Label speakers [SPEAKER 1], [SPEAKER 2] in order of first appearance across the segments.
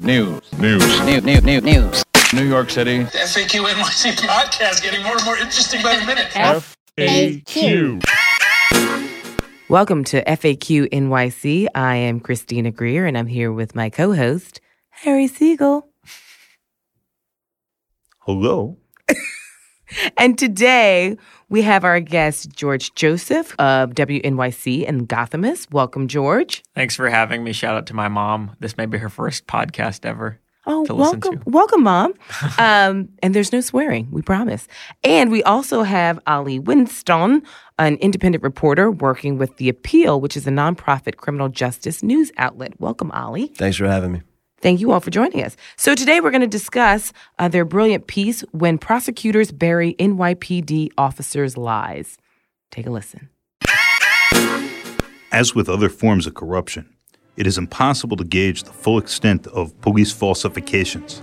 [SPEAKER 1] News.
[SPEAKER 2] News.
[SPEAKER 1] News. News. News. News.
[SPEAKER 2] New York City.
[SPEAKER 3] The FAQ NYC podcast getting more and more interesting by the minute.
[SPEAKER 2] FAQ.
[SPEAKER 4] Welcome to FAQ NYC. I am Christina Greer, and I'm here with my co host, Harry Siegel.
[SPEAKER 2] Hello.
[SPEAKER 4] And today we have our guest, George Joseph of WNYC and Gothamist. Welcome, George.
[SPEAKER 5] Thanks for having me. Shout out to my mom. This may be her first podcast ever.
[SPEAKER 4] Oh,
[SPEAKER 5] to
[SPEAKER 4] welcome,
[SPEAKER 5] to.
[SPEAKER 4] welcome, Mom. um, and there's no swearing, we promise. And we also have Ali Winston, an independent reporter working with The Appeal, which is a nonprofit criminal justice news outlet. Welcome, Ali.
[SPEAKER 6] Thanks for having me.
[SPEAKER 4] Thank you all for joining us. So today we're going to discuss uh, their brilliant piece, When Prosecutors Bury NYPD Officers' Lies. Take a listen.
[SPEAKER 7] As with other forms of corruption, it is impossible to gauge the full extent of police falsifications.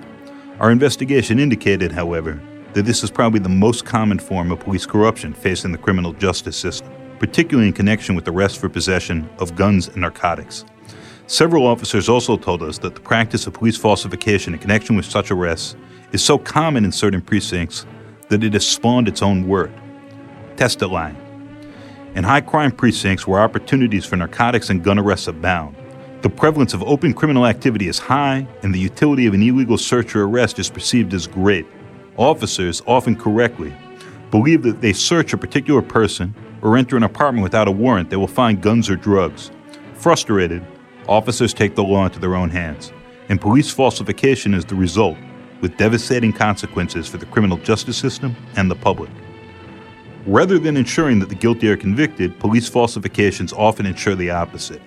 [SPEAKER 7] Our investigation indicated, however, that this is probably the most common form of police corruption facing the criminal justice system, particularly in connection with arrest for possession of guns and narcotics. Several officers also told us that the practice of police falsification in connection with such arrests is so common in certain precincts that it has spawned its own word, testilying. In high crime precincts where opportunities for narcotics and gun arrests abound, the prevalence of open criminal activity is high and the utility of an illegal search or arrest is perceived as great. Officers, often correctly, believe that if they search a particular person or enter an apartment without a warrant, they will find guns or drugs. Frustrated, officers take the law into their own hands, and police falsification is the result, with devastating consequences for the criminal justice system and the public. Rather than ensuring that the guilty are convicted, police falsifications often ensure the opposite.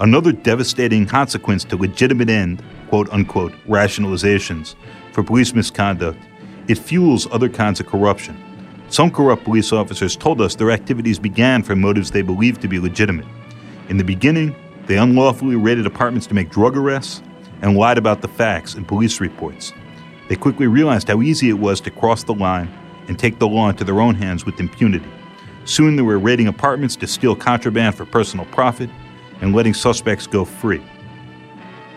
[SPEAKER 7] Another devastating consequence to legitimate end, quote unquote, rationalizations for police misconduct, it fuels other kinds of corruption. Some corrupt police officers told us their activities began from motives they believed to be legitimate. In the beginning, they unlawfully raided apartments to make drug arrests and lied about the facts in police reports. They quickly realized how easy it was to cross the line and take the law into their own hands with impunity. Soon they were raiding apartments to steal contraband for personal profit and letting suspects go free.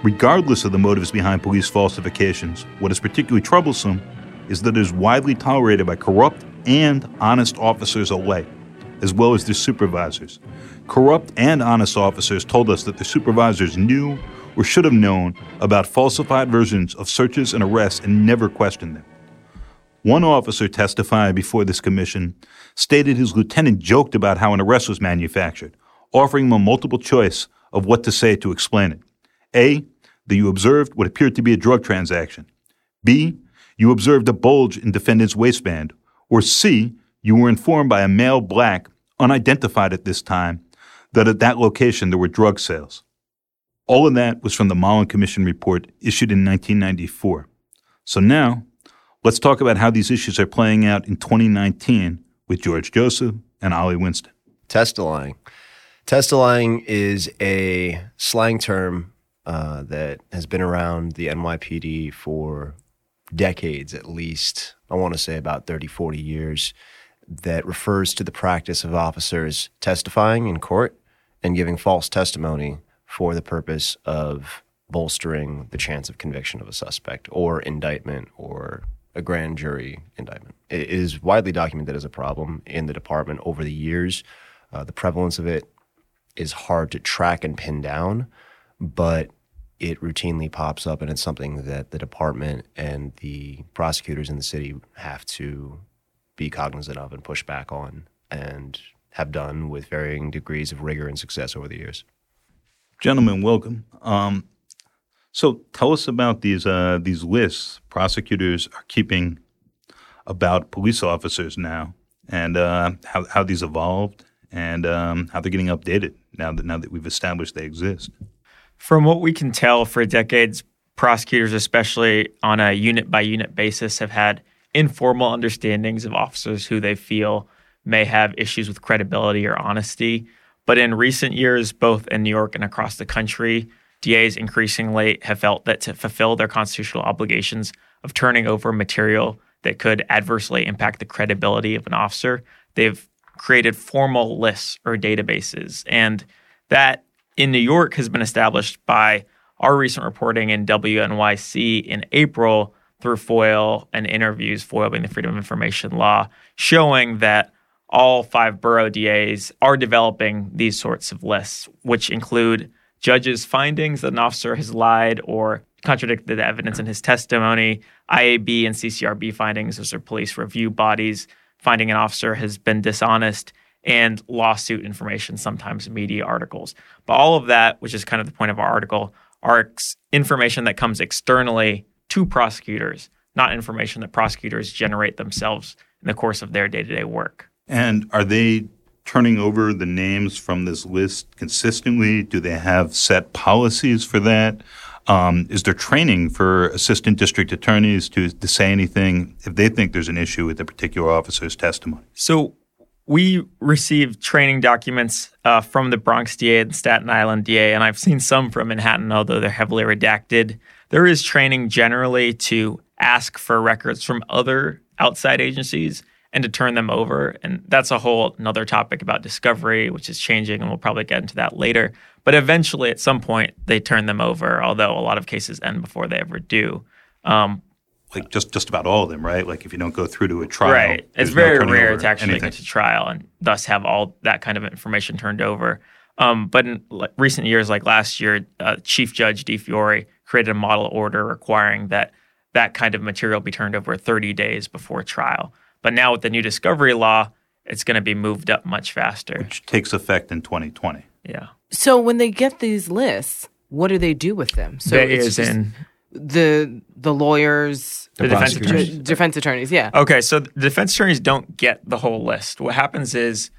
[SPEAKER 7] Regardless of the motives behind police falsifications, what is particularly troublesome is that it is widely tolerated by corrupt and honest officers alike, as well as their supervisors. Corrupt and honest officers told us that their supervisors knew or should have known about falsified versions of searches and arrests and never questioned them. One officer testifying before this commission stated his lieutenant joked about how an arrest was manufactured, offering him a multiple choice of what to say to explain it. A. That you observed what appeared to be a drug transaction. B. You observed a bulge in defendant's waistband. Or C. You were informed by a male black, unidentified at this time, that at that location there were drug sales. All of that was from the Mollen Commission report issued in 1994. So now, let's talk about how these issues are playing out in 2019 with George Joseph and Ali Winston.
[SPEAKER 6] Testilying. Testilying is a slang term uh, that has been around the NYPD for decades at least. I want to say about 30, 40 years that refers to the practice of officers testifying in court and giving false testimony for the purpose of bolstering the chance of conviction of a suspect or indictment or a grand jury indictment. It is widely documented as a problem in the department over the years. Uh, the prevalence of it is hard to track and pin down, but it routinely pops up, and it's something that the department and the prosecutors in the city have to be cognizant of and push back on, and have done with varying degrees of rigor and success over the years.
[SPEAKER 7] Gentlemen, welcome. Um, so tell us about these uh, these lists prosecutors are keeping about police officers now, and uh, how how these evolved, and um, how they're getting updated now that now that we've established they exist.
[SPEAKER 5] From what we can tell, for decades, prosecutors, especially on a unit by unit basis, have had informal understandings of officers who they feel may have issues with credibility or honesty. But in recent years, both in New York and across the country, DAs increasingly have felt that to fulfill their constitutional obligations of turning over material that could adversely impact the credibility of an officer, they've created formal lists or databases. And that in New York has been established by our recent reporting in WNYC in April through FOIL and interviews, FOIL being the Freedom of Information Law, showing that all five borough DAs are developing these sorts of lists, which include judges' findings that an officer has lied or contradicted the evidence in his testimony, IAB and CCRB findings, those are police review bodies, finding an officer has been dishonest, and lawsuit information, sometimes media articles. But all of that, which is kind of the point of our article, are ex- information that comes externally to prosecutors, not information that prosecutors generate themselves in the course of their day to day work.
[SPEAKER 7] And are they turning over the names from this list consistently? Do they have set policies for that? Um, is there training for assistant district attorneys to, to say anything if they think there's an issue with a particular officer's testimony?
[SPEAKER 5] So we receive training documents uh, from the Bronx DA and Staten Island DA, and I've seen some from Manhattan, although they're heavily redacted. There is training generally to ask for records from other outside agencies and to turn them over. And that's a whole another topic about discovery, which is changing, and we'll probably get into that later. But eventually, at some point, they turn them over, although a lot of cases end before they ever do. Um,
[SPEAKER 7] Like just, just about all of them, right? Like if you don't go through to a trial,
[SPEAKER 5] right. It's very
[SPEAKER 7] turning
[SPEAKER 5] rare to actually
[SPEAKER 7] anything.
[SPEAKER 5] get to trial and thus have all that kind of information turned over. Um, but in recent years, like last year, uh, Chief Judge DiFiore created a model order requiring that that kind of material be turned over 30 days before trial. But now with the new discovery law, it's going to be moved up much faster.
[SPEAKER 7] which takes effect in 2020.
[SPEAKER 5] Yeah.
[SPEAKER 4] So when they get these lists, what do they do with them? So
[SPEAKER 5] They
[SPEAKER 4] it's
[SPEAKER 5] is in
[SPEAKER 4] the the lawyers,
[SPEAKER 5] the defense
[SPEAKER 6] prosecutors.
[SPEAKER 5] attorney.
[SPEAKER 4] ju- defense attorneys. Yeah.
[SPEAKER 5] Okay, so the defense attorneys don't get the whole list. What happens is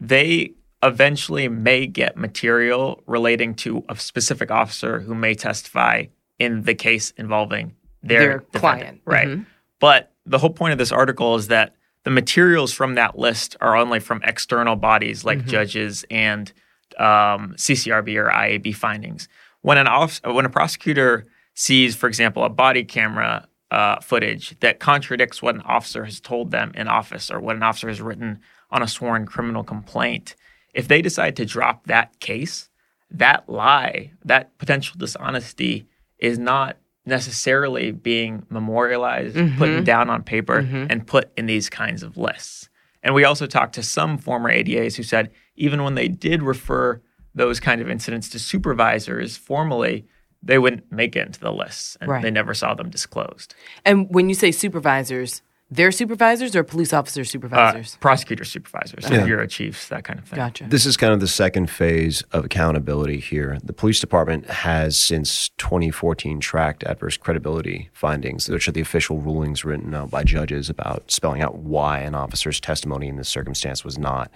[SPEAKER 5] they eventually may get material relating to a specific officer who may testify in the case involving their,
[SPEAKER 4] Their client.
[SPEAKER 5] Right.
[SPEAKER 4] Mhm.
[SPEAKER 5] But the whole point of this article is that the materials from that list are only from external bodies like judges and um, CCRB or IAB findings. When an off- when a prosecutor sees, for example, a body camera uh, footage that contradicts what an officer has told them in office or what an officer has written on a sworn criminal complaint, if they decide to drop that case, that lie, that potential dishonesty is not necessarily being memorialized, put mm-hmm. down on paper, mm-hmm. and put in these kinds of lists. And we also talked to some former ADAs who said even when they did refer those kind of incidents to supervisors formally, they wouldn't make it into the lists and
[SPEAKER 4] Right.
[SPEAKER 5] they never saw them disclosed.
[SPEAKER 4] And when you say supervisors, they're supervisors or police officer
[SPEAKER 5] Uh,
[SPEAKER 4] supervisors?
[SPEAKER 5] prosecutor supervisors, bureau chiefs, that kind of thing.
[SPEAKER 4] gotcha.
[SPEAKER 6] This is kind of the second phase of accountability here. The police department has since 2014 tracked adverse credibility findings, which are the official rulings written out by judges about spelling out why an officer's testimony in this circumstance was not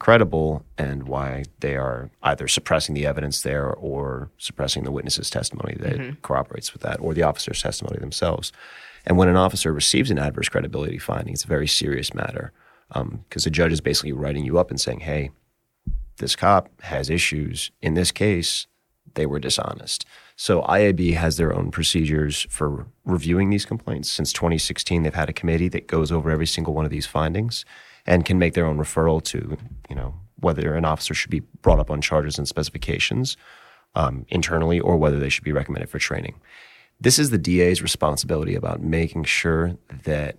[SPEAKER 6] credible and why they are either suppressing the evidence there or suppressing the witness's testimony that corroborates with that or the officer's testimony themselves. And when an officer receives an adverse credibility finding, it's a very serious matter because the judge is basically writing you up and saying, hey, this cop has issues. In this case, they were dishonest. So IAB has their own procedures for reviewing these complaints. Since 2016, they've had a committee that goes over every single one of these findings and can make their own referral to, you know, whether an officer should be brought up on charges and specifications um, internally or whether they should be recommended for training. This is the DA's responsibility about making sure that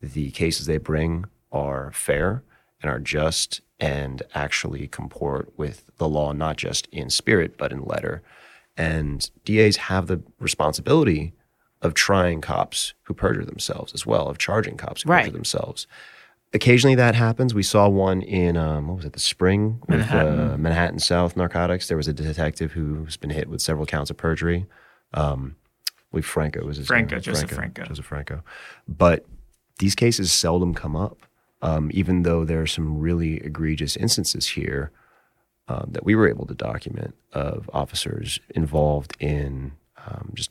[SPEAKER 6] the cases they bring are fair and are just and actually comport with the law, not just in spirit, but in letter. And DAs have the responsibility of trying cops who perjure themselves as well, of charging cops who
[SPEAKER 4] Right.
[SPEAKER 6] perjure themselves. Occasionally that happens. We saw one in, um, what was it, the spring? With, uh, Manhattan South Narcotics. There was a detective who's been hit with several counts of perjury. Um, believe Franco was his
[SPEAKER 5] Franco,
[SPEAKER 6] name.
[SPEAKER 5] Joseph Franco.
[SPEAKER 6] Joseph Franco. But these cases seldom come up, um, even though there are some really egregious instances here um, that we were able to document of officers involved in um, just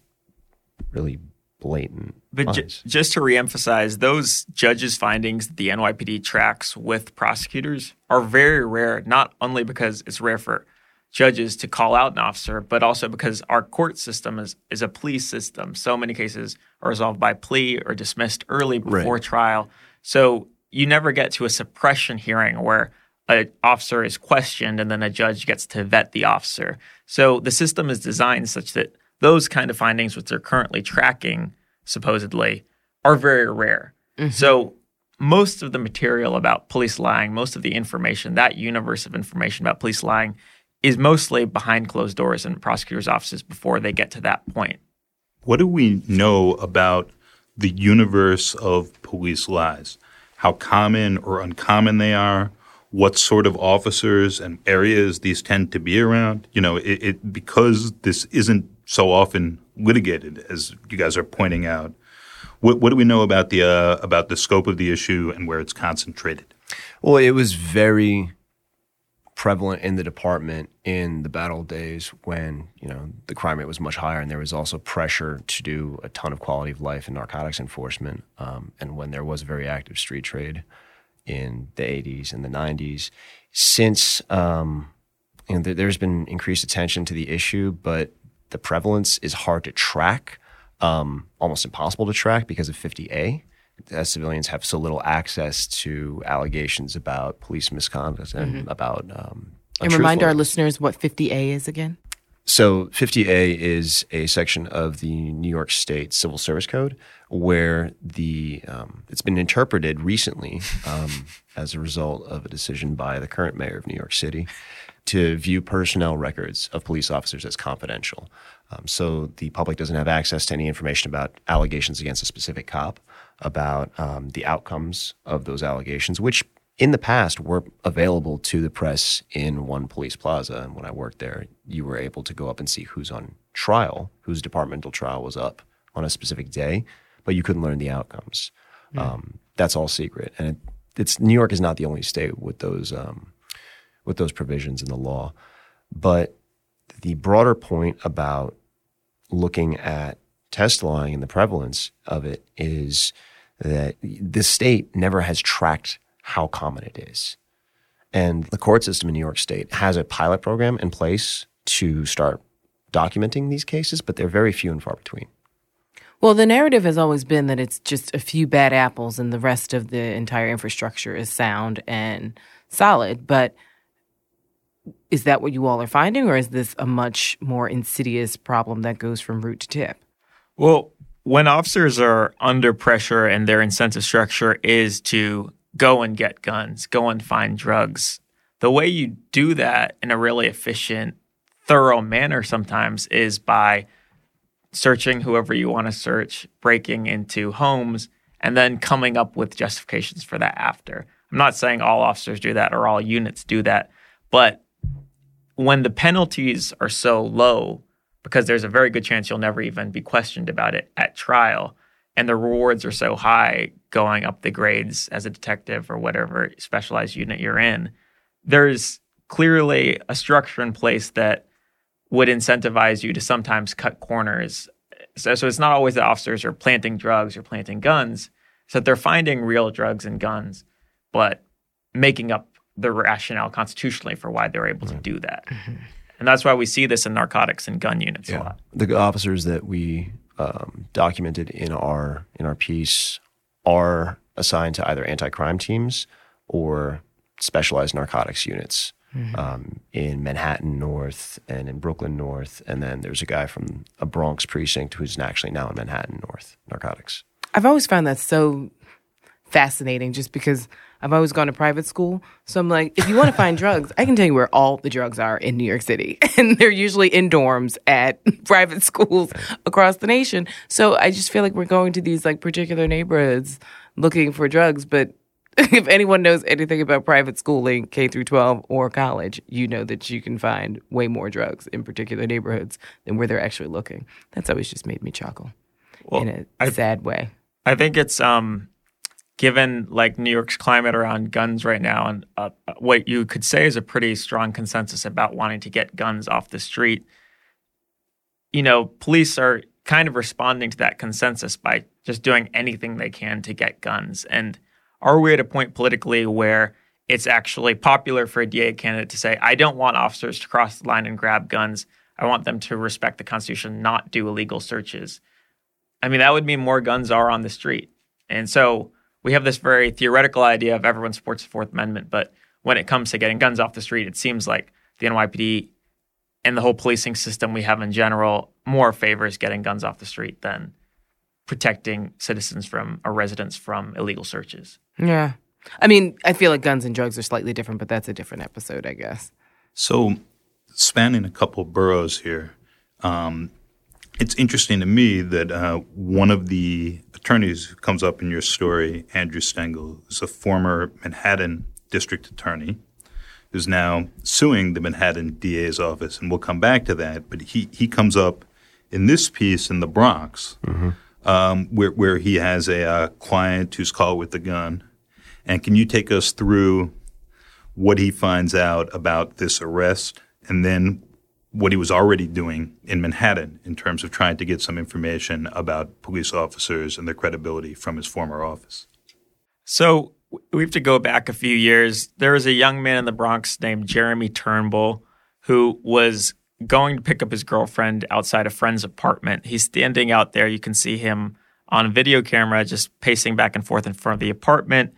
[SPEAKER 6] really blatant.
[SPEAKER 5] But ju- just to reemphasize, those judges' findings that the NYPD tracks with prosecutors are very rare, not only because it's rare for judges to call out an officer, but also because our court system is, is a plea system. So many cases are resolved by plea or dismissed early before trial. So you never get to a suppression hearing where an officer is questioned and then a judge gets to vet the officer. So the system is designed such that those kind of findings, which they're currently tracking, supposedly, are very rare. Mm-hmm. So most of the material about police lying, most of the information, that universe of information about police lying, is mostly behind closed doors in prosecutors' offices before they get to that point.
[SPEAKER 7] What do we know about the universe of police lies? How common or uncommon they are? What sort of officers and areas these tend to be around? You know, it, it because this isn't so often litigated, as you guys are pointing out. What, what do we know about the uh, about the scope of the issue and where it's concentrated?
[SPEAKER 6] Well, it was very prevalent in the department in the battle days when you know the crime rate was much higher, and there was also pressure to do a ton of quality of life and narcotics enforcement, um, and when there was a very active street trade in the 80s and the 90s. Since um, you know, there, there's been increased attention to the issue, but the prevalence is hard to track, um, almost impossible to track because of 50A. As civilians have so little access to allegations about police misconduct and about um,
[SPEAKER 4] And remind our listeners what 50A is again.
[SPEAKER 6] So 50A is a section of the New York State Civil Service Code where the um, it's been interpreted recently um, as a result of a decision by the current mayor of New York City to view personnel records of police officers as confidential. Um, so the public doesn't have access to any information about allegations against a specific cop, about um, the outcomes of those allegations, which in the past were available to the press in one police plaza. And when I worked there, you were able to go up and see who's on trial, whose departmental trial was up on a specific day, but you couldn't learn the outcomes. Um, that's all secret, and it, it's New York is not the only state with those um, with those provisions in the law. But the broader point about looking at testilying and the prevalence of it is that the state never has tracked how common it is. And the court system in New York State has a pilot program in place to start documenting these cases, but they're very few and far between.
[SPEAKER 4] Well, the narrative has always been that it's just a few bad apples and the rest of the entire infrastructure is sound and solid. But is that what you all are finding, or is this a much more insidious problem that goes from root to tip?
[SPEAKER 5] Well, when officers are under pressure and their incentive structure is to go and get guns, go and find drugs, the way you do that in a really efficient, thorough manner sometimes is by searching whoever you want to search, breaking into homes, and then coming up with justifications for that after. I'm not saying all officers do that or all units do that, but when the penalties are so low, because there's a very good chance you'll never even be questioned about it at trial, and the rewards are so high going up the grades as a detective or whatever specialized unit you're in, there's clearly a structure in place that would incentivize you to sometimes cut corners. So, so it's not always that officers are planting drugs or planting guns, it's that they're finding real drugs and guns, but making up the rationale constitutionally for why they're able to mm-hmm. do that. Mm-hmm. And that's why we see this in narcotics and gun units a lot.
[SPEAKER 6] The officers that we um, documented in our in our piece are assigned to either anti-crime teams or specialized narcotics units um, in Manhattan North and in Brooklyn North, and then there's a guy from a Bronx precinct who's actually now in Manhattan North narcotics.
[SPEAKER 4] I've always found that so fascinating just because I've always gone to private school. So I'm like, if you want to find drugs, I can tell you where all the drugs are in New York City. And they're usually in dorms at private schools across the nation. So I just feel like we're going to these like particular neighborhoods looking for drugs. But if anyone knows anything about private schooling, K through 12 or college, you know that you can find way more drugs in particular neighborhoods than where they're actually looking. That's always just made me chuckle
[SPEAKER 5] Well,
[SPEAKER 4] in a
[SPEAKER 5] I-
[SPEAKER 4] sad way.
[SPEAKER 5] I think it's um, given like New York's climate around guns right now, and uh, what you could say is a pretty strong consensus about wanting to get guns off the street. You know, police are kind of responding to that consensus by just doing anything they can to get guns. And are we at a point politically where it's actually popular for a DA candidate to say, I don't want officers to cross the line and grab guns. I want them to respect the Constitution, not do illegal searches. I mean, that would mean more guns are on the street. And so we have this very theoretical idea of everyone supports the Fourth Amendment, but when it comes to getting guns off the street, it seems like the NYPD and the whole policing system we have in general more favors getting guns off the street than protecting citizens from or residents from illegal searches.
[SPEAKER 4] Yeah. I mean, I feel like guns and drugs are slightly different, but that's a different episode, I guess.
[SPEAKER 7] So, spanning a couple of boroughs here, um, it's interesting to me that uh, one of the attorneys who comes up in your story, Andrew Stengel, is a former Manhattan district attorney who's now suing the Manhattan DA's office, and we'll come back to that. But he he comes up in this piece in the Bronx, um, where where he has a uh, client who's caught with a gun. And can you take us through what he finds out about this arrest, and then what he was already doing in Manhattan in terms of trying to get some information about police officers and their credibility from his former office?
[SPEAKER 5] So we have to go back a few years. There was a young man in the Bronx named Jeremy Turnbull who was going to pick up his girlfriend outside a friend's apartment. He's standing out there. You can see him on a video camera just pacing back and forth in front of the apartment.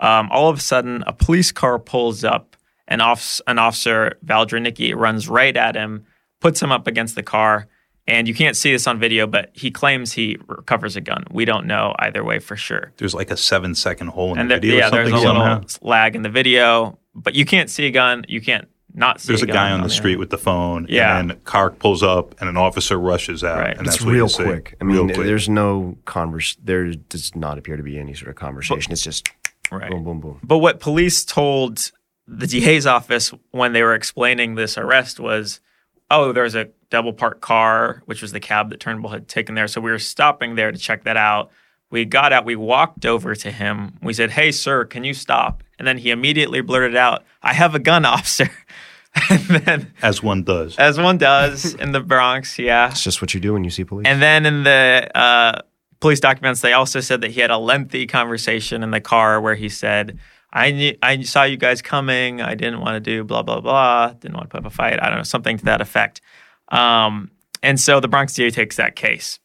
[SPEAKER 5] Um, all of a sudden, a police car pulls up. An, off- an officer, Valdrenicki, runs right at him, puts him up against the car. And you can't see this on video, but he claims he recovers a gun. We don't know either way for sure
[SPEAKER 7] There's like a seven second hole in
[SPEAKER 5] and
[SPEAKER 7] the
[SPEAKER 5] there,
[SPEAKER 7] video
[SPEAKER 5] yeah,
[SPEAKER 7] or something
[SPEAKER 5] there's a
[SPEAKER 7] somehow.
[SPEAKER 5] little lag in the video, but you can't see a gun. You can't not see.
[SPEAKER 7] There's a
[SPEAKER 5] gun
[SPEAKER 7] guy on the street with the phone,
[SPEAKER 5] Yeah.
[SPEAKER 7] and then a car pulls up, and an officer rushes out,
[SPEAKER 5] Right.
[SPEAKER 7] and
[SPEAKER 6] It's
[SPEAKER 7] that's what
[SPEAKER 6] real quick. I
[SPEAKER 7] Real
[SPEAKER 6] mean,
[SPEAKER 7] quick.
[SPEAKER 6] there's no converse. There does not appear to be any sort of conversation. it's just
[SPEAKER 5] right.
[SPEAKER 6] boom, boom, boom.
[SPEAKER 5] But what police told the DA's office when they were explaining this arrest was, oh, there's a double parked car, which was the cab that Turnbull had taken there. So we were stopping there to check that out. We got out, we walked over to him. We said, hey, sir, can you stop? And then he immediately blurted out, I have a gun, officer. and then,
[SPEAKER 7] as one does.
[SPEAKER 5] as one does in the Bronx, yeah.
[SPEAKER 6] It's just what you do when you see police.
[SPEAKER 5] And then in the uh, police documents, they also said that he had a lengthy conversation in the car where he said, I, knew, I saw you guys coming. I didn't want to do blah, blah, blah. Didn't want to put up a fight. I don't know, something to that effect. Um, and so the Bronx DA takes that case,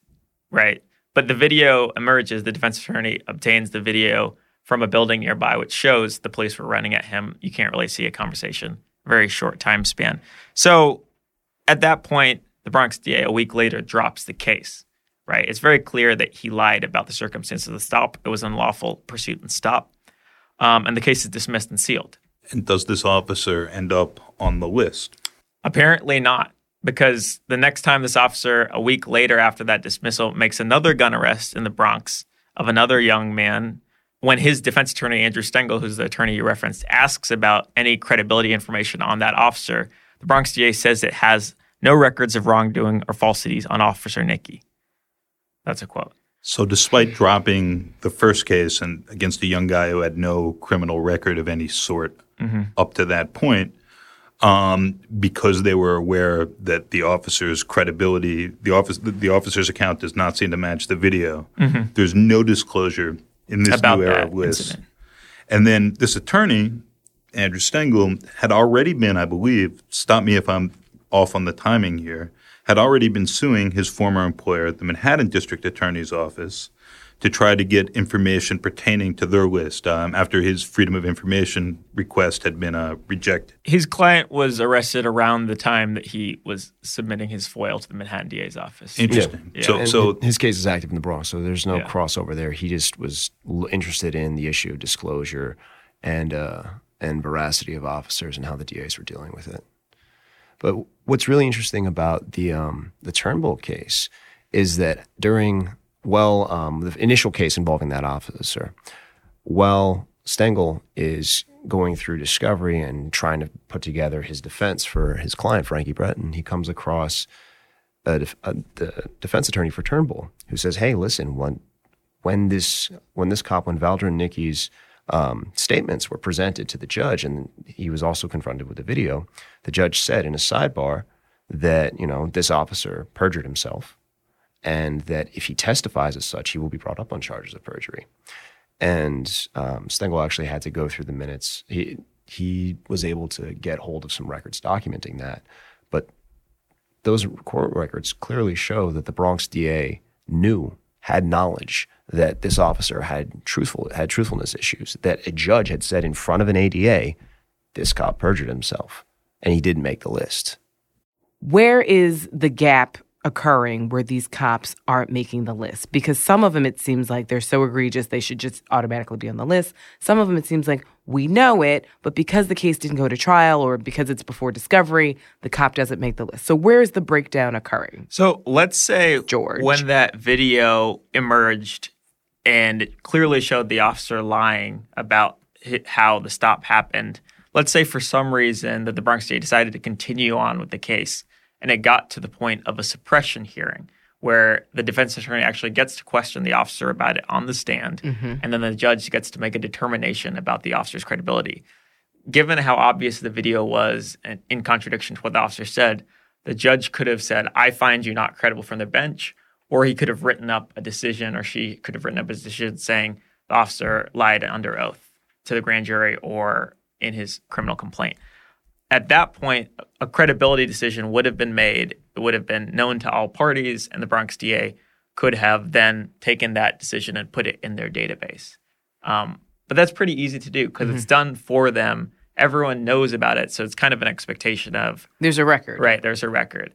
[SPEAKER 5] right? But the video emerges. The defense attorney obtains the video from a building nearby, which shows the police were running at him. You can't really see a conversation, very short time span. So at that point, the Bronx DA a week later drops the case. Right? It's very clear that he lied about the circumstances of the stop. It was unlawful pursuit and stop, um, and the case is dismissed and sealed.
[SPEAKER 7] And does this officer end up on the list?
[SPEAKER 5] Apparently not, because the next time this officer, a week later after that dismissal, makes another gun arrest in the Bronx of another young man, when his defense attorney, Andrew Stengel, who's the attorney you referenced, asks about any credibility information on that officer, the Bronx DA says it has no records of wrongdoing or falsities on Officer Nicky. That's a quote.
[SPEAKER 7] So, despite dropping the first case and against a young guy who had no criminal record of any sort up to that point, um, because they were aware that the officer's credibility, the office, the, officer's account does not seem to match the video. There's no disclosure in this
[SPEAKER 5] About
[SPEAKER 7] new era
[SPEAKER 5] that
[SPEAKER 7] list.
[SPEAKER 5] incident.
[SPEAKER 7] And then this attorney, Andrew Stengel, had already been, I believe, stop me if I'm off on the timing here, had already been suing his former employer, the Manhattan District Attorney's Office, to try to get information pertaining to their list um, after his Freedom of Information request had been uh, rejected.
[SPEAKER 5] His client was arrested around the time that he was submitting his FOIL to the Manhattan DA's office.
[SPEAKER 7] Interesting.
[SPEAKER 5] Yeah.
[SPEAKER 7] So,
[SPEAKER 6] And
[SPEAKER 7] so
[SPEAKER 6] his case is active in the Bronx, so there's no
[SPEAKER 5] Yeah.
[SPEAKER 6] crossover there. He just was l- interested in the issue of disclosure and uh, and veracity of officers and how the DAs were dealing with it. But what's really interesting about the um, the Turnbull case is that during well um, the initial case involving that officer, while Stengel is going through discovery and trying to put together his defense for his client Frankie Breton, he comes across a, a, the defense attorney for Turnbull who says, "Hey, listen, when when this when this cop when Valdrin Nicky's um, statements were presented to the judge, and he was also confronted with the video, the judge said in a sidebar that you know this officer perjured himself, and that if he testifies as such, he will be brought up on charges of perjury." And um, Stengel actually had to go through the minutes. He he was able to get hold of some records documenting that, but those court records clearly show that the Bronx DA knew, had knowledge that this officer had truthful had truthfulness issues. That a judge had said in front of an ADA, this cop perjured himself, and he didn't make the list.
[SPEAKER 4] where is the gap occurring where these cops aren't making the list? Because some of them, it seems like they're so egregious they should just automatically be on the list. Some of them, it seems like we know it, but because the case didn't go to trial or because it's before discovery, the cop doesn't make the list. So where's the breakdown occurring?
[SPEAKER 5] So let's say
[SPEAKER 4] George.
[SPEAKER 5] when that video emerged and it clearly showed the officer lying about how the stop happened. Let's say for some reason that the Bronx DA decided to continue on with the case and it got to the point of a suppression hearing where the defense attorney actually gets to question the officer about it on the stand. Mm-hmm. And then the judge gets to make a determination about the officer's credibility. Given how obvious the video was and in contradiction to what the officer said, the judge could have said, I find you not credible from the bench, or he could have written up a decision, or she could have written up a decision saying the officer lied under oath to the grand jury or in his criminal complaint. At that point, a credibility decision would have been made. It would have been known to all parties, and the Bronx DA could have then taken that decision and put it in their database. Um, but that's pretty easy to do because it's done for them. Everyone knows about it, so it's kind of an expectation of
[SPEAKER 4] There's a record.
[SPEAKER 5] right. There's a record,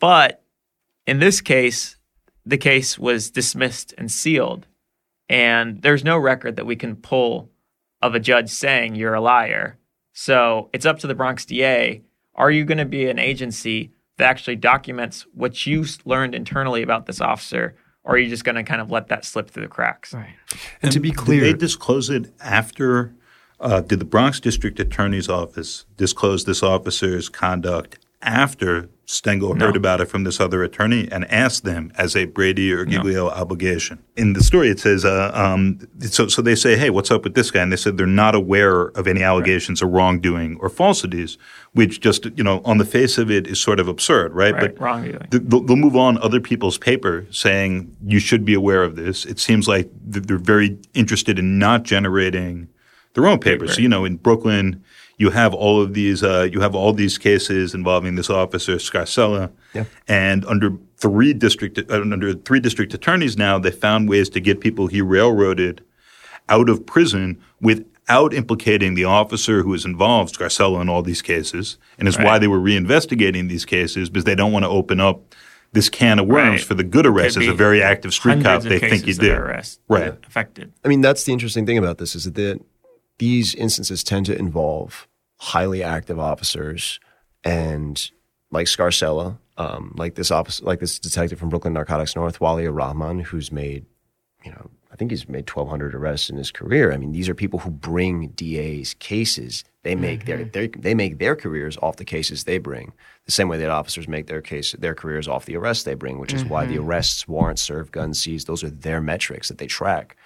[SPEAKER 5] but in this case, the case was dismissed and sealed, and there's no record that we can pull of a judge saying you're a liar. So it's up to the Bronx DA. Are you going to be an agency that actually documents what you learned internally about this officer, or are you just going to kind of let that slip through the cracks?
[SPEAKER 4] Right.
[SPEAKER 6] And to be clear,
[SPEAKER 7] Did
[SPEAKER 6] clear,
[SPEAKER 7] they disclose it after? Uh, did the Bronx District Attorney's Office disclose this officer's conduct after Stengel heard about it from this other attorney and asked them as a Brady or Giglio obligation? In the story, it says, uh, um, so, so they say, hey, what's up with this guy? And they said they're not aware of any allegations of wrongdoing or falsities, which just, you know, on the face of it is sort of absurd, right?
[SPEAKER 5] Right,
[SPEAKER 7] But
[SPEAKER 5] wrongdoing.
[SPEAKER 7] th- they'll, they'll move on other people's paper saying you should be aware of this. It seems like th- they're very interested in not generating their own papers. So, you know, in Brooklyn, you have all of these. Uh, you have all these cases involving this officer Scarcella,
[SPEAKER 6] Yeah.
[SPEAKER 7] and under three district uh, under three district attorneys now, they found ways to get people he railroaded out of prison without implicating the officer who is involved, Scarcella, in all these cases, and is why they were reinvestigating these cases because they don't want to open up this can of worms
[SPEAKER 5] Right.
[SPEAKER 7] for the good arrest as a very active street cop
[SPEAKER 5] Hundreds of
[SPEAKER 7] they think you
[SPEAKER 5] cases that
[SPEAKER 7] did.
[SPEAKER 5] arrest-
[SPEAKER 7] Right.
[SPEAKER 5] affected.
[SPEAKER 6] I mean, that's the interesting thing about this is that the, these instances tend to involve highly active officers and like Scarcella, um, like this officer, like this detective from Brooklyn Narcotics North, Walia Rahman, who's made, you know, I think he's made 1,200 arrests in his career. I mean, these are people who bring DAs cases. They make their, their they make their careers off the cases they bring. The same way that officers make their case their careers off the arrests they bring, which is why the arrests, warrants served, guns seized, those are their metrics that they track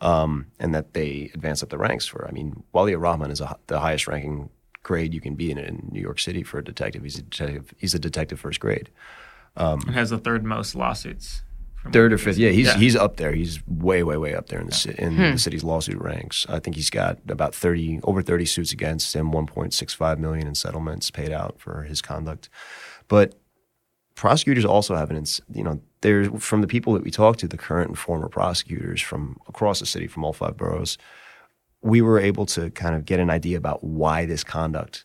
[SPEAKER 6] um, and that they advance up the ranks for. I mean, Walia Rahman is a, the highest ranking grade you can be in in New York City for a detective. He's a detective. He's a detective first grade.
[SPEAKER 5] and has the third most lawsuits.
[SPEAKER 6] Third or fifth, yeah, he's
[SPEAKER 5] Yeah.
[SPEAKER 6] he's up there. He's way, way, way up there in the ci- in the city's lawsuit ranks. I think he's got about thirty, over thirty suits against him, one point six five million in settlements paid out for his conduct. But prosecutors also have an, you know, there's from the people that we talked to, the current and former prosecutors from across the city, from all five boroughs, we were able to kind of get an idea about why this conduct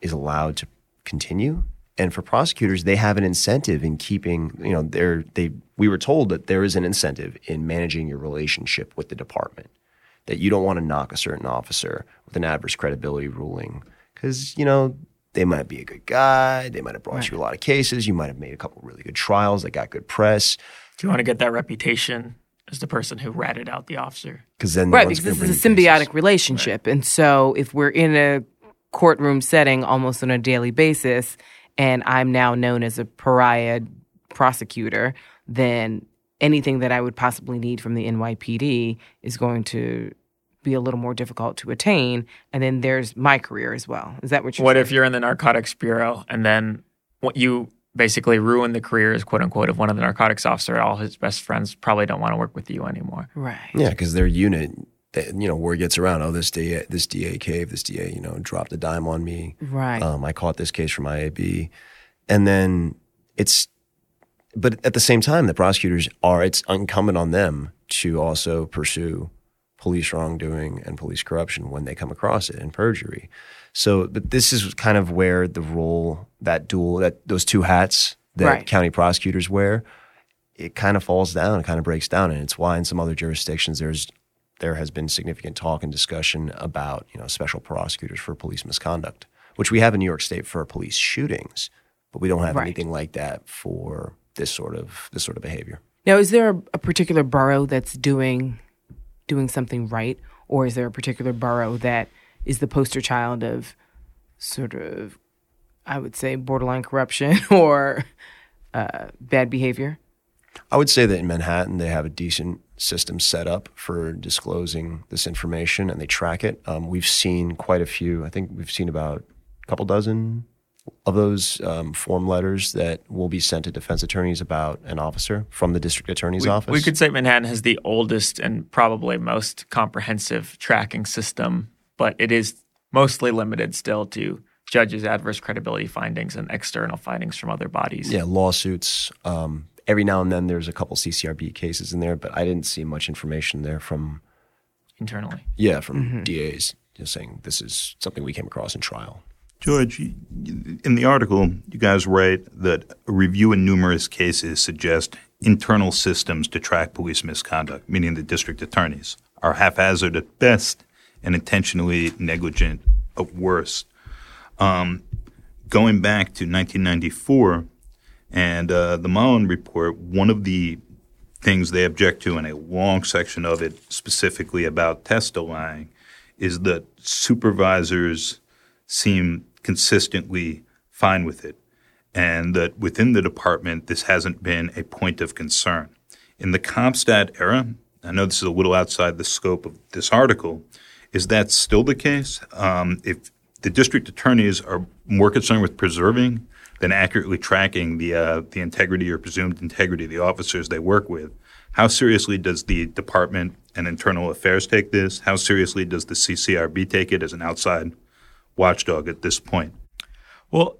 [SPEAKER 6] is allowed to continue. And for prosecutors, they have an incentive in keeping, you know, they're, they, we were told that there is an incentive in managing your relationship with the department, that you don't want to knock a certain officer with an adverse credibility ruling because, you know, they might be a good guy. They might have brought you a lot of cases. You might have made a couple really good trials that got good press.
[SPEAKER 5] Do you want to get that reputation as the person who ratted out the officer?
[SPEAKER 6] Because then,
[SPEAKER 4] Right, because
[SPEAKER 6] gonna
[SPEAKER 4] this is a symbiotic
[SPEAKER 6] cases.
[SPEAKER 4] relationship. And so if we're in a courtroom setting almost on a daily basis and I'm now known as a pariah prosecutor, then anything that I would possibly need from the NYPD is going to be a little more difficult to attain. And then there's my career as well. Is that what you're
[SPEAKER 5] What
[SPEAKER 4] saying?
[SPEAKER 5] if you're in the narcotics bureau and then what you basically ruin the careers, quote unquote, of one of the narcotics officer? All his best friends probably don't want to work with you anymore.
[SPEAKER 4] Right.
[SPEAKER 6] Yeah, because their unit, you know, word gets around. Oh, this DA, this DA cave, this DA, you know, dropped a dime on me.
[SPEAKER 4] Right.
[SPEAKER 6] Um, I caught this case from IAB, and then it's, but at the same time, the prosecutors are. It's incumbent on them to also pursue police wrongdoing and police corruption when they come across it and perjury. So, but this is kind of where the role that dual that those two hats that
[SPEAKER 4] Right.
[SPEAKER 6] county prosecutors wear, it kind of falls down, it kind of breaks down, and it's why in some other jurisdictions there's there has been significant talk and discussion about you know special prosecutors for police misconduct, which we have in New York State for police shootings, but we don't have
[SPEAKER 4] Right.
[SPEAKER 6] anything like that for this sort of this sort of behavior.
[SPEAKER 4] Now, is there a, a particular borough that's doing doing something right, or is there a particular borough that is the poster child of sort of, I would say, borderline corruption or uh, bad behavior?
[SPEAKER 6] I would say that in Manhattan, they have a decent system set up for disclosing this information and they track it. Um, we've seen quite a few, I think we've seen about a couple dozen of those um, form letters that will be sent to defense attorneys about an officer from the district attorney's
[SPEAKER 5] We,
[SPEAKER 6] office.
[SPEAKER 5] we could say Manhattan has the oldest and probably most comprehensive tracking system, but it is mostly limited still to judges' adverse credibility findings and external findings from other bodies.
[SPEAKER 6] yeah, lawsuits. Um, every now and then there's a couple CCRB cases in there, but I didn't see much information there from,
[SPEAKER 5] internally.
[SPEAKER 6] yeah, from DAs just saying this is something we came across in trial.
[SPEAKER 7] George, in the article, you guys write that a review in numerous cases suggest internal systems to track police misconduct, meaning the district attorneys, are haphazard at best and intentionally negligent at worst. Um, going back to 1994 and uh, the Mollen report, one of the things they object to in a long section of it, specifically about testifying, is that supervisors seem consistently fine with it, and that within the department, this hasn't been a point of concern. In the CompStat era, I know this is a little outside the scope of this article, is that still the case? Um, if the district attorneys are more concerned with preserving than accurately tracking the uh, the integrity or presumed integrity of the officers they work with, how seriously does the department and internal affairs take this? How seriously does the CCRB take it as an outside watchdog at this point?
[SPEAKER 5] Well,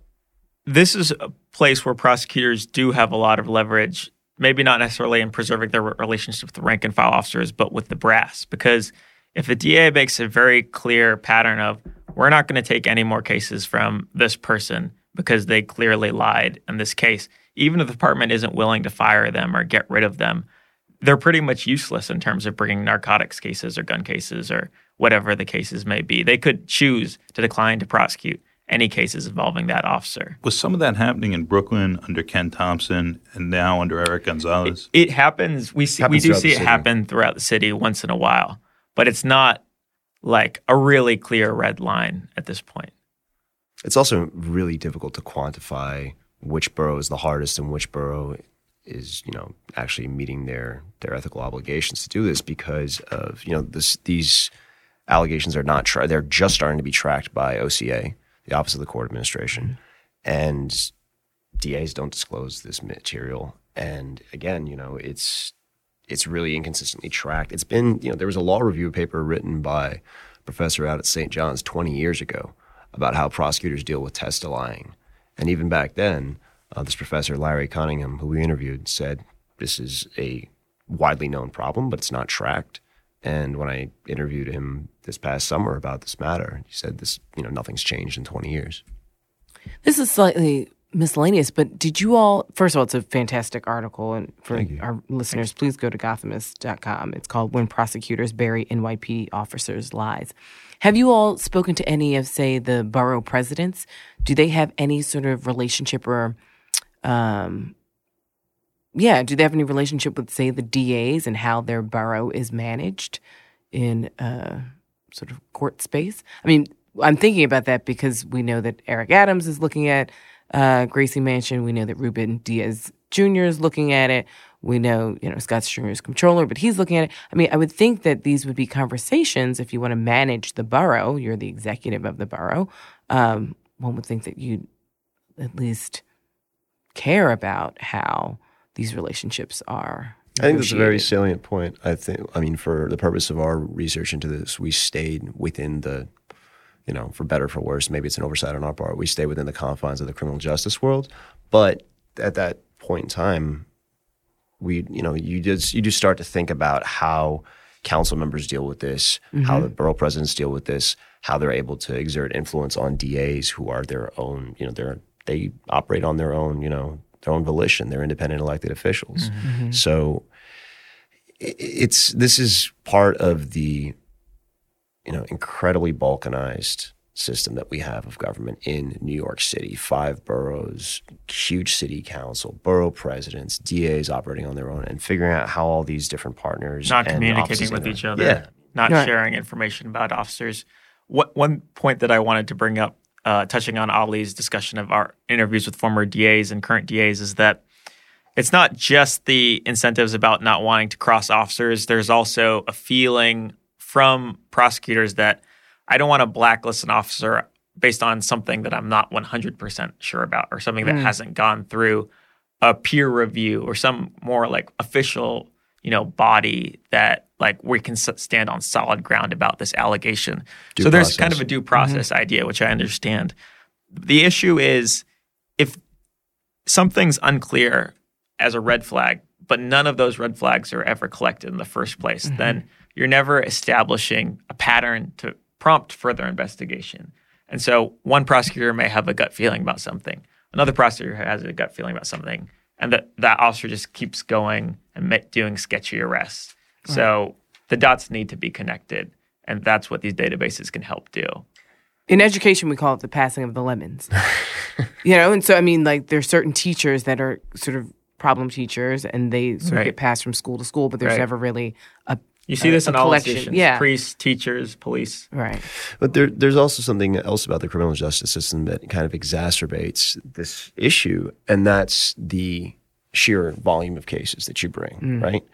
[SPEAKER 5] this is a place where prosecutors do have a lot of leverage, maybe not necessarily in preserving their relationship with the rank and file officers, but with the brass. Because if the DA makes a very clear pattern of, we're not going to take any more cases from this person because they clearly lied in this case, even if the department isn't willing to fire them or get rid of them, they're pretty much useless in terms of bringing narcotics cases or gun cases or whatever the cases may be. They could choose to decline to prosecute any cases involving that officer.
[SPEAKER 7] Was some of that happening in Brooklyn under Ken Thompson and now under Eric Gonzalez?
[SPEAKER 5] It happens. We see.
[SPEAKER 6] Happens
[SPEAKER 5] we do see it
[SPEAKER 6] city.
[SPEAKER 5] happen throughout the city once in a while, but it's not like a really clear red line at this point.
[SPEAKER 6] It's also really difficult to quantify which borough is the hardest and which borough is, you know, actually meeting their their ethical obligations to do this because of, you know, this these allegations are not tra- they're just starting to be tracked by OCA, the Office of the Court Administration, and DAs don't disclose this material. And again, you know, it's it's really inconsistently tracked. It's been, you know, there was a law review paper written by a professor out at St. John's 20 years ago about how prosecutors deal with testilying. And even back then, uh, this professor, Larry Cunningham, who we interviewed, said this is a widely known problem, but it's not tracked. And when I interviewed him this past summer about this matter, he said this, you know, nothing's changed in 20 years.
[SPEAKER 4] This is slightly miscellaneous, but did you all, first of all, it's a fantastic article. And for our listeners, please go to gothamist.com. It's called When Prosecutors Bury NYPD Officers' Lies. Have you all spoken to any of, say, the borough presidents? Do they have any sort of relationship or, um, yeah, do they have any relationship with, say, the DAs and how their borough is managed in uh, sort of court space? I mean, I'm thinking about that because we know that Eric Adams is looking at uh, Gracie Mansion. We know that Ruben Diaz Jr. is looking at it. We know, you know, Scott Stringer controller, but he's looking at it. I mean, I would think that these would be conversations if you want to manage the borough. You're the executive of the borough. Um, one would think that you'd at least care about how these relationships are.
[SPEAKER 6] I think that's a very salient point. I think, I mean, for the purpose of our research into this, we stayed within the, you know, for better or for worse, maybe it's an oversight on our part. We stay within the confines of the criminal justice world. But at that point in time, we, you know, you just you just start to think about how council members deal with this, how mm-hmm. the borough presidents deal with this, how they're able to exert influence on DAs who are their own, you know, they're they operate on their own, you know, their own volition. They're independent elected officials. Mm-hmm. Mm-hmm. So it's this is part of the you know incredibly balkanized system that we have of government in New York City. Five boroughs, huge city council, borough presidents, DAs operating on their own, and figuring out how all these different partners
[SPEAKER 5] not
[SPEAKER 6] and
[SPEAKER 5] communicating with each other,
[SPEAKER 6] Yeah,
[SPEAKER 5] not
[SPEAKER 4] Right.
[SPEAKER 5] sharing information about officers. What one point that I wanted to bring up, uh, touching on Ali's discussion of our interviews with former DAs and current DAs, is that it's not just the incentives about not wanting to cross officers. There's also a feeling from prosecutors that I don't want to blacklist an officer based on something that I'm not 100% sure about or something that hasn't gone through a peer review or some more like official, you know, body that like we can stand on solid ground about this allegation.
[SPEAKER 6] Due
[SPEAKER 5] so there's
[SPEAKER 6] process.
[SPEAKER 5] kind of a due process mm-hmm. idea, which I understand. The issue is if something's unclear as a red flag, but none of those red flags are ever collected in the first place, mm-hmm. then you're never establishing a pattern to prompt further investigation. And so one prosecutor may have a gut feeling about something, another prosecutor has a gut feeling about something, and that that officer just keeps going and doing sketchy arrests. So the dots need to be connected, and that's what these databases can help do.
[SPEAKER 4] In education, we call it the passing of the lemons. you know, and so I mean, like there's certain teachers that are sort of problem teachers, and they sort
[SPEAKER 5] Right.
[SPEAKER 4] of get passed from school to school, but there's
[SPEAKER 5] Right.
[SPEAKER 4] never really a
[SPEAKER 5] You see
[SPEAKER 4] a-
[SPEAKER 5] this in all
[SPEAKER 4] collection.
[SPEAKER 5] institutions:
[SPEAKER 4] Yeah,
[SPEAKER 5] priests, teachers, police.
[SPEAKER 4] right.
[SPEAKER 6] But there, there's also something else about the criminal justice system that kind of exacerbates this issue, and that's the sheer volume of cases that you bring, right?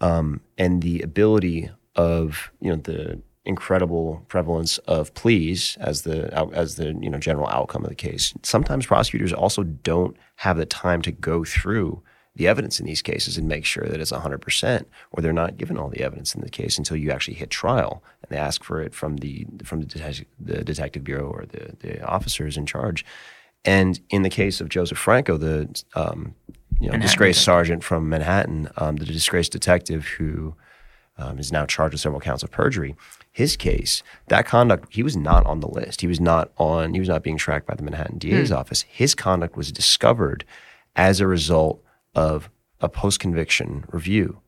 [SPEAKER 6] Um, and the ability of you know the incredible prevalence of pleas as the as the you know general outcome of the case. Sometimes prosecutors also don't have the time to go through the evidence in these cases and make sure that it's 100% or they're not given all the evidence in the case until you actually hit trial and they ask for it from the from the, detec- the detective bureau or the, the officers in charge and in the case of joseph franco the um, you know, disgraced sergeant from manhattan um, the disgraced detective who um, is now charged with several counts of perjury. His case, that conduct, he was not on the list. He was not on. He was not being tracked by the Manhattan DA's office. His conduct was discovered as a result of a post-conviction review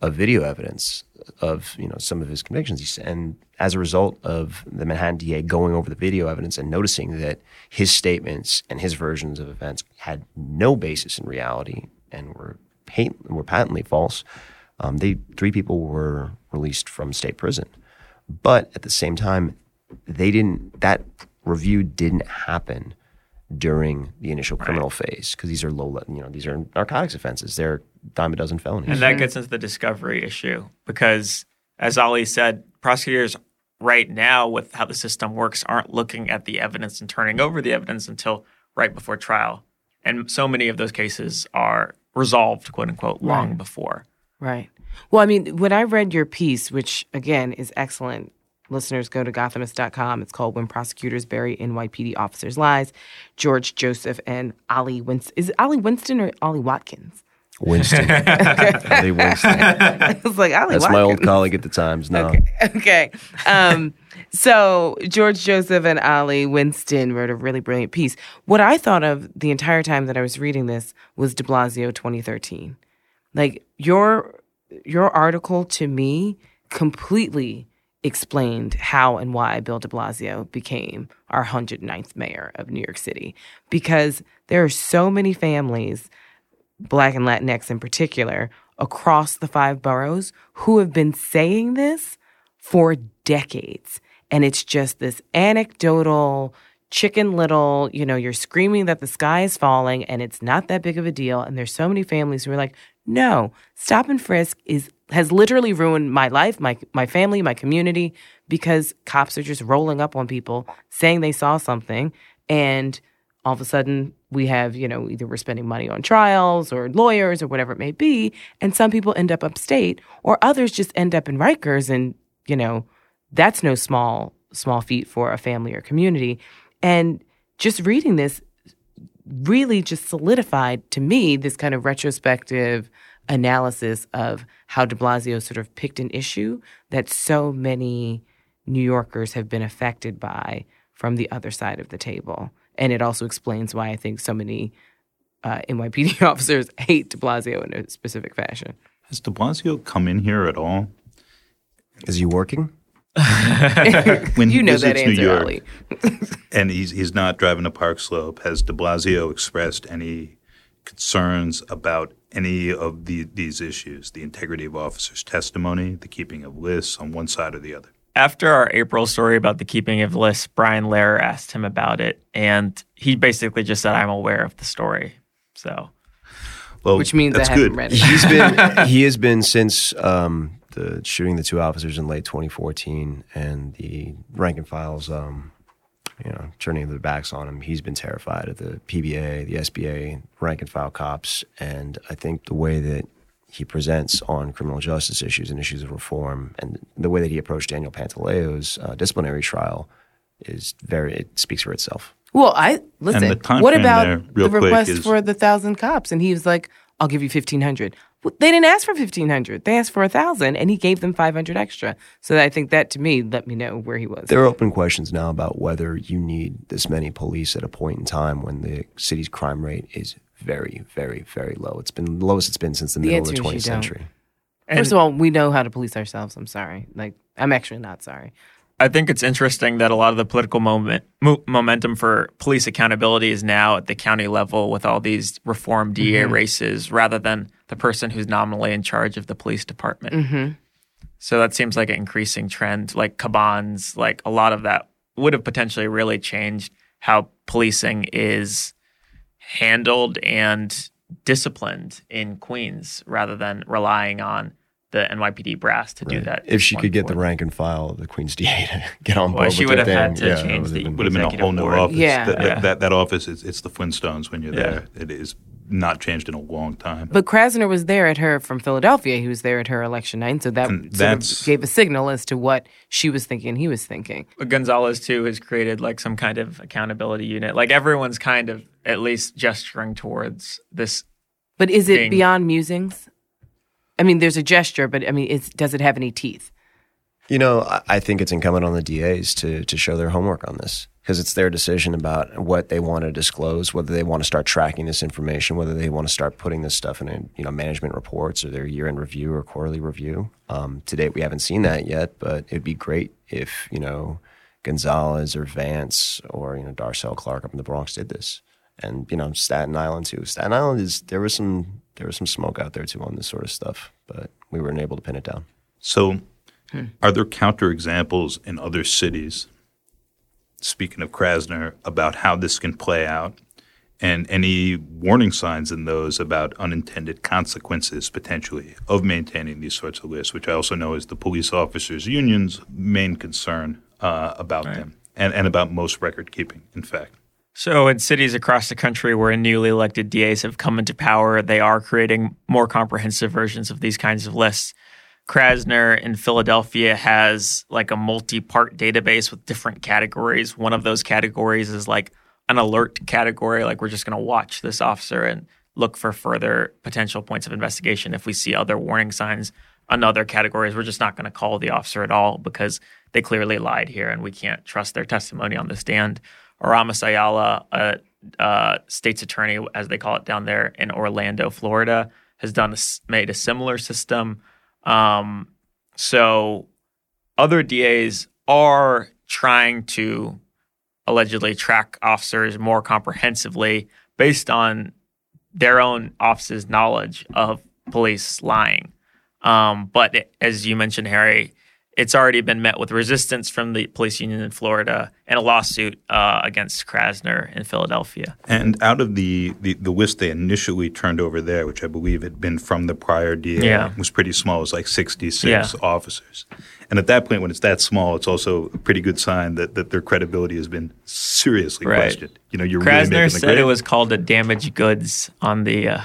[SPEAKER 6] of video evidence of you know some of his convictions, and as a result of the Manhattan DA going over the video evidence and noticing that his statements and his versions of events had no basis in reality and were pat- were patently false, um, they three people were released from state prison. But at the same time, they didn't. That review didn't happen during the initial criminal phase because these are low, you know, these are narcotics offenses. They're dime a dozen felonies.
[SPEAKER 5] And that gets into the discovery issue because, as Ali said, prosecutors right now, with how the system works, aren't looking at the evidence and turning over the evidence until right before trial. And so many of those cases are resolved, quote unquote, long before.
[SPEAKER 4] Right. Well, I mean, when I read your piece, which again is excellent, listeners go to gothamist.com. It's called When Prosecutors Bury NYPD Officers' Lies. George Joseph and Ali Winston. Is it Ali Winston or Ali Watkins?
[SPEAKER 6] Winston. Ali Winston.
[SPEAKER 4] I was like, Ali
[SPEAKER 6] That's
[SPEAKER 4] Watkins.
[SPEAKER 6] my old colleague at the Times. No,
[SPEAKER 4] okay. Um, so George Joseph and Ali Winston wrote a really brilliant piece. What I thought of the entire time that I was reading this was De Blasio 2013. Like your your article to me completely explained how and why Bill de Blasio became our 109th mayor of New York City because there are so many families Black and Latinx in particular, across the five boroughs who have been saying this for decades. And it's just this anecdotal, chicken little, you know, you're screaming that the sky is falling and it's not that big of a deal. And there's so many families who are like, no, stop and frisk is has literally ruined my life, my my family, my community, because cops are just rolling up on people saying they saw something. And all of a sudden we have, you know, either we're spending money on trials or lawyers or whatever it may be, and some people end up upstate, or others just end up in Rikers, and you know, that's no small small feat for a family or community. And just reading this really just solidified to me this kind of retrospective analysis of how de Blasio sort of picked an issue that so many New Yorkers have been affected by from the other side of the table. And it also explains why I think so many uh, NYPD officers hate de Blasio in a specific fashion.
[SPEAKER 7] Has de Blasio come in here at all?
[SPEAKER 6] Is he working?
[SPEAKER 7] When he
[SPEAKER 4] You know that
[SPEAKER 7] visits New
[SPEAKER 4] answer,
[SPEAKER 7] York,
[SPEAKER 4] Ali.
[SPEAKER 7] and he's he's not driving to Park Slope. Has De Blasio expressed any concerns about any of the, these issues, the integrity of officers' testimony, the keeping of lists on one side or the other?
[SPEAKER 5] After our April story about the keeping of lists, Brian Lehrer asked him about it, and he basically just said, "I'm aware of the story." So
[SPEAKER 7] Well,
[SPEAKER 4] Which means
[SPEAKER 7] that's
[SPEAKER 4] I haven't
[SPEAKER 7] good.
[SPEAKER 4] read it.
[SPEAKER 6] He's been he has been since um, the shooting the two officers in late 2014 and the rank and files um, you know turning their backs on him. He's been terrified of the PBA, the SBA, rank and file cops, and I think the way that he presents on criminal justice issues and issues of reform, and the way that he approached Daniel Pantaleo's uh, disciplinary trial is very it speaks for itself.
[SPEAKER 4] Well, I listen. what about
[SPEAKER 7] there,
[SPEAKER 4] the request
[SPEAKER 7] is-
[SPEAKER 4] for the thousand cops? And he was like, "I'll give you fifteen hundred. Well, they didn't ask for fifteen hundred. They asked for a thousand, and he gave them five hundred extra. So I think that to me let me know where he was.
[SPEAKER 6] There are open questions now about whether you need this many police at a point in time when the city's crime rate is very, very, very low. It's been the lowest it's been since the,
[SPEAKER 4] The
[SPEAKER 6] middle of the
[SPEAKER 4] answer is you
[SPEAKER 6] 20th
[SPEAKER 4] don't.
[SPEAKER 6] century.
[SPEAKER 4] First of all, we know how to police ourselves. I'm sorry. Like I'm actually not sorry.
[SPEAKER 5] I think it's interesting that a lot of the political moment, mo- momentum for police accountability is now at the county level with all these reform DA mm-hmm. races rather than the person who's nominally in charge of the police department. Mm-hmm. So that seems like an increasing trend. Like Cabán's, like a lot of that would have potentially really changed how policing is handled and disciplined in Queens rather than relying on the NYPD brass to do that.
[SPEAKER 6] If she could get the rank and file of the Queen's DA to get on
[SPEAKER 5] Well,
[SPEAKER 6] board
[SPEAKER 5] she
[SPEAKER 6] with
[SPEAKER 5] would
[SPEAKER 6] their
[SPEAKER 5] have had
[SPEAKER 6] thing,
[SPEAKER 5] to
[SPEAKER 6] yeah,
[SPEAKER 5] change
[SPEAKER 6] would
[SPEAKER 5] the-
[SPEAKER 6] have been-
[SPEAKER 7] Would have been a whole new
[SPEAKER 5] board.
[SPEAKER 7] office.
[SPEAKER 4] Yeah.
[SPEAKER 7] That,
[SPEAKER 5] Yeah.
[SPEAKER 7] that, that office is it's the Flintstones when you're
[SPEAKER 5] Yeah.
[SPEAKER 7] there. It is not changed in a long time.
[SPEAKER 4] But Krasner was there at her from Philadelphia. He was there at her election night, so that
[SPEAKER 7] And
[SPEAKER 4] sort of gave a signal as to what she was thinking. And he was thinking.
[SPEAKER 5] Gonzalez too has created like some kind of accountability unit. Like everyone's kind of at least gesturing towards this.
[SPEAKER 4] But is it
[SPEAKER 5] Thing.
[SPEAKER 4] beyond musings? I mean, there's a gesture, but I mean, does it have any teeth?
[SPEAKER 6] You know, I, think it's incumbent on the DAs to to show their homework on this because it's their decision about what they want to disclose, whether they want to start tracking this information, whether they want to start putting this stuff in, a, you know, management reports or their year-end review or quarterly review. Um, to date, we haven't seen that yet, but it'd be great if you know Gonzalez or Vance or you know Darcel Clark up in the Bronx did this, and you know Staten Island too. Staten Island is there was some there was some smoke out there too on this sort of stuff, but we weren't able to pin it down.
[SPEAKER 7] So, are there counterexamples in other cities? Speaking of Krasner, about how this can play out, and any warning signs in those about unintended consequences potentially of maintaining these sorts of lists, which I also know is the police officers' union's main concern uh, about them, and, and about most record keeping, in fact.
[SPEAKER 5] So in cities across the country where newly elected DAs have come into power, they are creating more comprehensive versions of these kinds of lists. Krasner in Philadelphia has like a multi-part database with different categories. One of those categories is like an alert category, like we're just going to watch this officer and look for further potential points of investigation if we see other warning signs. Another category is we're just not going to call the officer at all because they clearly lied here and we can't trust their testimony on the stand. Aramis Ayala, a, a state's attorney, as they call it down there in Orlando, Florida, has done a made a similar system. Um, so other DAs are trying to allegedly track officers more comprehensively based on their own office's knowledge of police lying. Um, but it- as you mentioned, Harry, it's already been met with resistance from the police union in Florida and a lawsuit uh, against Krasner in Philadelphia.
[SPEAKER 7] And out of the, the, the list they initially turned over there, which I believe had been from the prior DA,
[SPEAKER 5] Yeah.
[SPEAKER 7] was pretty small. It was like 66
[SPEAKER 5] Yeah.
[SPEAKER 7] officers. And at that point, when it's that small, it's also a pretty good sign that, that their credibility has been seriously
[SPEAKER 5] Right.
[SPEAKER 7] questioned. You know, you're
[SPEAKER 5] Krasner
[SPEAKER 7] the
[SPEAKER 5] said
[SPEAKER 7] grade.
[SPEAKER 5] it was called a damaged goods on the uh,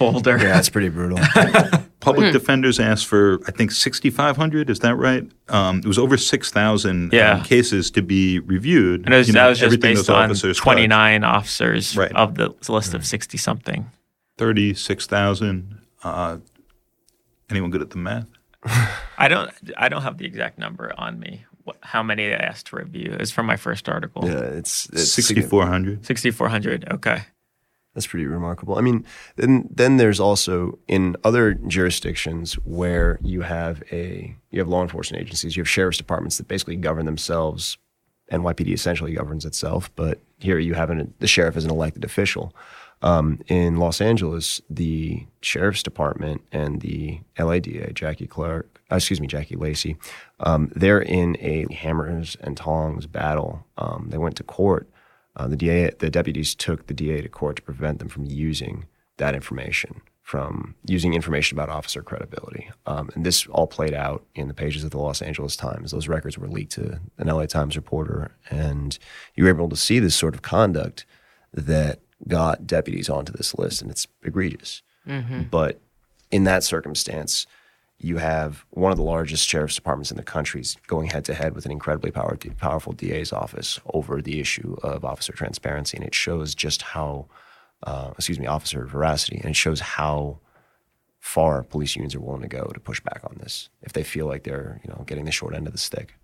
[SPEAKER 5] folder.
[SPEAKER 6] Yeah, that's pretty brutal.
[SPEAKER 7] Public
[SPEAKER 5] Hmm.
[SPEAKER 7] defenders asked for, I think, 6,500. Is that right? Um, it was over 6,000
[SPEAKER 5] Yeah.
[SPEAKER 7] um, cases to be reviewed.
[SPEAKER 5] And it was,
[SPEAKER 7] You know,
[SPEAKER 5] that was just based on
[SPEAKER 7] officers touched.
[SPEAKER 5] 29 officers
[SPEAKER 7] Right.
[SPEAKER 5] of the list of 60 something.
[SPEAKER 7] 36,000. Uh, anyone good at the math?
[SPEAKER 5] I don't. I don't have the exact number on me. What, how many they asked to review? It's from my first article.
[SPEAKER 6] Yeah, it's, it's
[SPEAKER 7] 6,400.
[SPEAKER 5] Sixty four hundred. Okay.
[SPEAKER 6] That's pretty remarkable. I mean, then then there's also in other jurisdictions where you have a you have law enforcement agencies, you have sheriff's departments that basically govern themselves. NYPD essentially governs itself, but here you have an, the sheriff as an elected official. Um, in Los Angeles, the sheriff's department and the LADA, Jackie Clark, uh, excuse me, Jackie Lacey, um, they're in a hammers and tongs battle. Um, they went to court. Uh, the DA, the deputies took the DA to court to prevent them from using that information, from using information about officer credibility. Um, and this all played out in the pages of the Los Angeles Times. Those records were leaked to an LA Times reporter, and you were able to see this sort of conduct that got deputies onto this list, and it's egregious. But in that circumstance, you have one of the largest sheriff's departments in the country going head to head with an incredibly power, powerful DA's office over the issue of officer transparency, and it shows just how, uh, excuse me, officer veracity, and it shows how far police unions are willing to go to push back on this if they feel like they're you know getting the short end of the stick.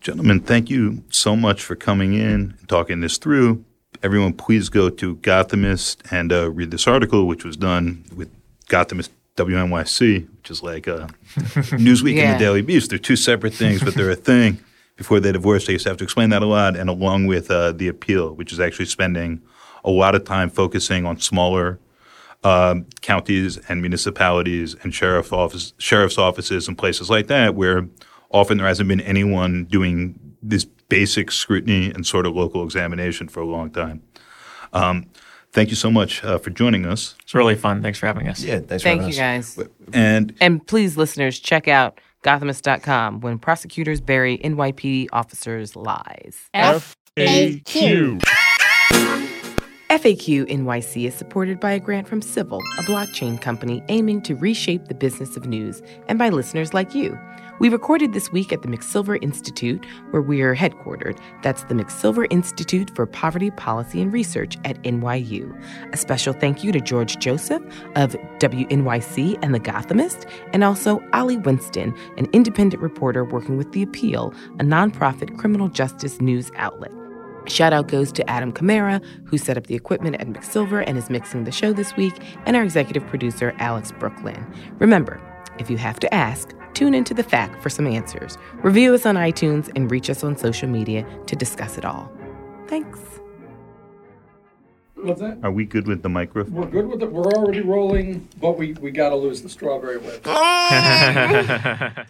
[SPEAKER 7] Gentlemen, thank you so much for coming in and talking this through. Everyone, please go to Gothamist and uh, read this article, which was done with Gothamist WNYC, which is like uh, Newsweek
[SPEAKER 4] Yeah.
[SPEAKER 7] and the Daily Beast. They're two separate things, but they're a thing. Before they divorced, they used to have to explain that a lot. And along with uh, The Appeal, which is actually spending a lot of time focusing on smaller um, counties and municipalities and sheriff office, sheriff's offices and places like that, where often there hasn't been anyone doing this basic scrutiny and sort of local examination for a long time. Um, thank you so much uh, for joining us.
[SPEAKER 5] It's really fun. Thanks for having us.
[SPEAKER 6] Yeah, thanks
[SPEAKER 4] Thank
[SPEAKER 6] for
[SPEAKER 4] you,
[SPEAKER 6] having us.
[SPEAKER 4] Thank you, guys.
[SPEAKER 7] And
[SPEAKER 4] And please, listeners, check out Gothamist.com when prosecutors bury NYPD officers' lies.
[SPEAKER 2] FAQ.
[SPEAKER 4] FAQ NYC is supported by a grant from Civil, a blockchain company aiming to reshape the business of news, and by listeners like you. We recorded this week at the McSilver Institute, where we are headquartered. That's the McSilver Institute for Poverty Policy and Research at NYU. A special thank you to George Joseph of WNYC and The Gothamist, and also Ali Winston, an independent reporter working with The Appeal, a nonprofit criminal justice news outlet. Shout out goes to Adam Camara, who set up the equipment at McSilver and is mixing the show this week, and our executive producer, Alex Brooklyn. Remember, if you have to ask, tune into the fact for some answers. Review us on iTunes and reach us on social media to discuss it all. Thanks.
[SPEAKER 1] What's that?
[SPEAKER 7] are we good with the microphone?
[SPEAKER 1] We're good with it. We're already rolling, but we, we got to lose the strawberry whip.